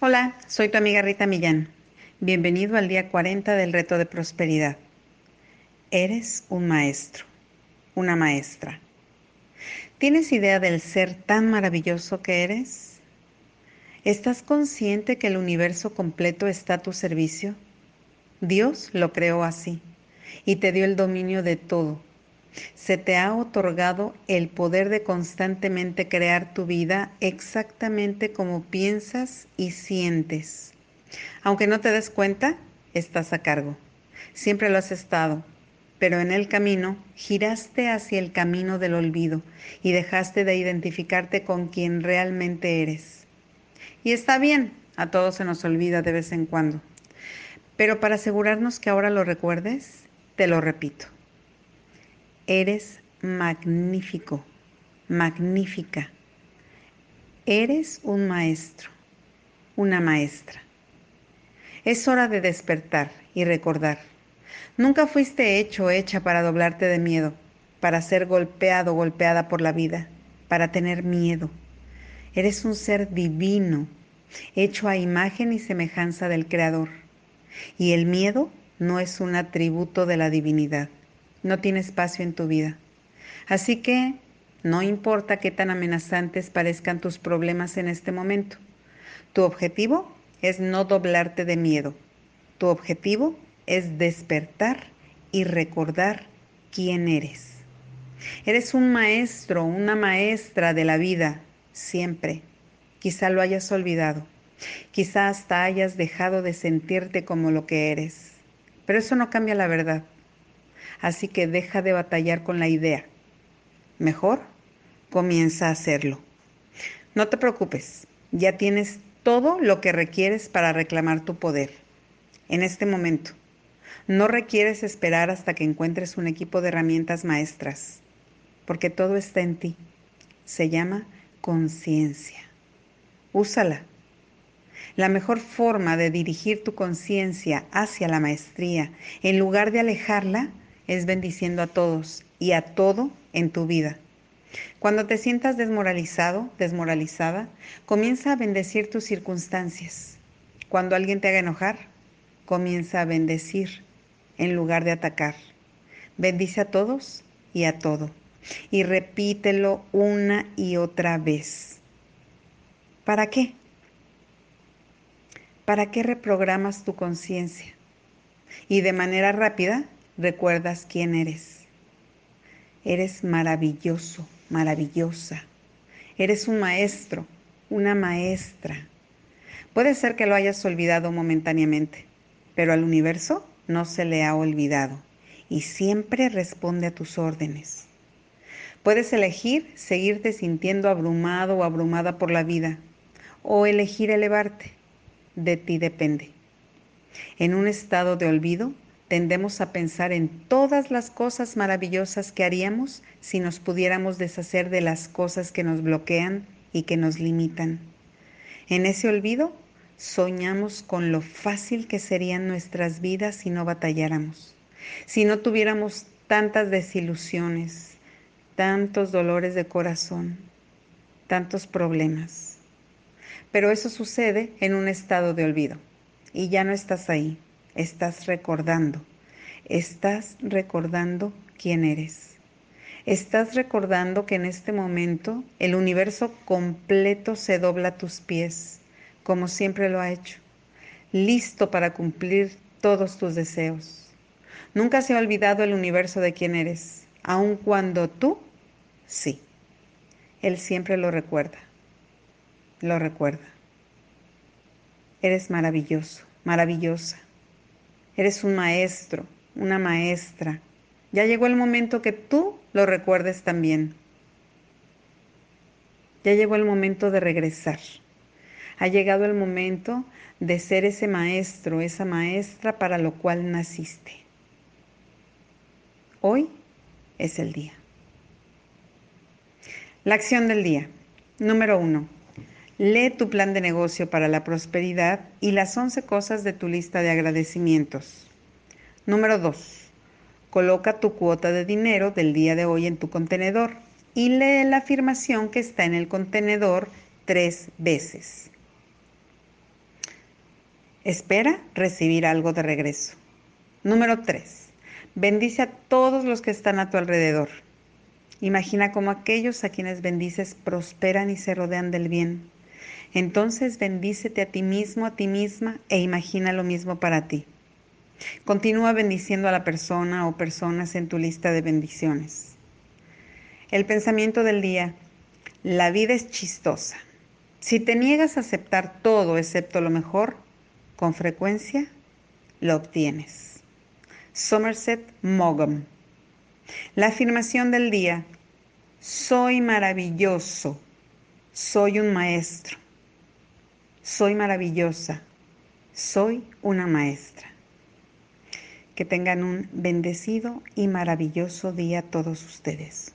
Hola, soy tu amiga Rita Millán. Bienvenido al día 40 del reto de prosperidad. Eres un maestro, una maestra. ¿Tienes idea del ser tan maravilloso que eres? ¿Estás consciente que el universo completo está a tu servicio? Dios lo creó así y te dio el dominio de todo. Se te ha otorgado el poder de constantemente crear tu vida exactamente como piensas y sientes. Aunque no te des cuenta, estás a cargo. Siempre lo has estado, pero en el camino giraste hacia el camino del olvido y dejaste de identificarte con quien realmente eres. Y está bien, a todos se nos olvida de vez en cuando. Pero para asegurarnos que ahora lo recuerdes, te lo repito. Eres magnífico, magnífica. Eres un maestro, una maestra. Es hora de despertar y recordar. Nunca fuiste hecho hecha para doblarte de miedo, para ser golpeado golpeada por la vida, para tener miedo. Eres un ser divino, hecho a imagen y semejanza del Creador. Y el miedo no es un atributo de la divinidad, no tiene espacio en tu vida. Así que no importa qué tan amenazantes parezcan tus problemas en este momento, tu objetivo es no doblarte de miedo. Tu objetivo es despertar y recordar quién eres. Eres un maestro, una maestra de la vida, siempre. Quizá lo hayas olvidado. Quizá hasta hayas dejado de sentirte como lo que eres. Pero eso no cambia la verdad. Así que deja de batallar con la idea. Mejor, comienza a hacerlo. No te preocupes, ya tienes todo lo que requieres para reclamar tu poder. En este momento, no requieres esperar hasta que encuentres un equipo de herramientas maestras, porque todo está en ti. Se llama conciencia. Úsala la mejor forma de dirigir tu conciencia hacia la maestría, en lugar de alejarla, es bendiciendo a todos y a todo en tu vida. Cuando te sientas desmoralizado, desmoralizada, comienza a bendecir tus circunstancias. Cuando alguien te haga enojar, comienza a bendecir en lugar de atacar. Bendice a todos y a todo. Y repítelo una y otra vez. ¿Para qué? ¿Para qué reprogramas tu conciencia? Y de manera rápida recuerdas quién eres. Eres maravilloso, maravillosa. Eres un maestro, una maestra. Puede ser que lo hayas olvidado momentáneamente, pero al universo no se le ha olvidado y siempre responde a tus órdenes. Puedes elegir seguirte sintiendo abrumado o abrumada por la vida o elegir elevarte de ti depende. En un estado de olvido, tendemos a pensar en todas las cosas maravillosas que haríamos si nos pudiéramos deshacer de las cosas que nos bloquean y que nos limitan. En ese olvido, soñamos con lo fácil que serían nuestras vidas si no batalláramos, si no tuviéramos tantas desilusiones, tantos dolores de corazón, tantos problemas. Pero eso sucede en un estado de olvido. Y ya no estás ahí, estás recordando. Estás recordando quién eres. Estás recordando que en este momento el universo completo se dobla a tus pies, como siempre lo ha hecho, listo para cumplir todos tus deseos. Nunca se ha olvidado el universo de quién eres, aun cuando tú sí. Él siempre lo recuerda lo recuerda. Eres maravilloso, maravillosa. Eres un maestro, una maestra. Ya llegó el momento que tú lo recuerdes también. Ya llegó el momento de regresar. Ha llegado el momento de ser ese maestro, esa maestra para lo cual naciste. Hoy es el día. La acción del día. Número uno Lee tu plan de negocio para la prosperidad y las 11 cosas de tu lista de agradecimientos. Número 2. Coloca tu cuota de dinero del día de hoy en tu contenedor y lee la afirmación que está en el contenedor tres veces. Espera recibir algo de regreso. Número 3. Bendice a todos los que están a tu alrededor. Imagina cómo aquellos a quienes bendices prosperan y se rodean del bien. Entonces bendícete a ti mismo, a ti misma e imagina lo mismo para ti. Continúa bendiciendo a la persona o personas en tu lista de bendiciones. El pensamiento del día. La vida es chistosa. Si te niegas a aceptar todo excepto lo mejor, con frecuencia lo obtienes. Somerset Maugham. La afirmación del día, soy maravilloso, soy un maestro, soy maravillosa, soy una maestra. Que tengan un bendecido y maravilloso día todos ustedes.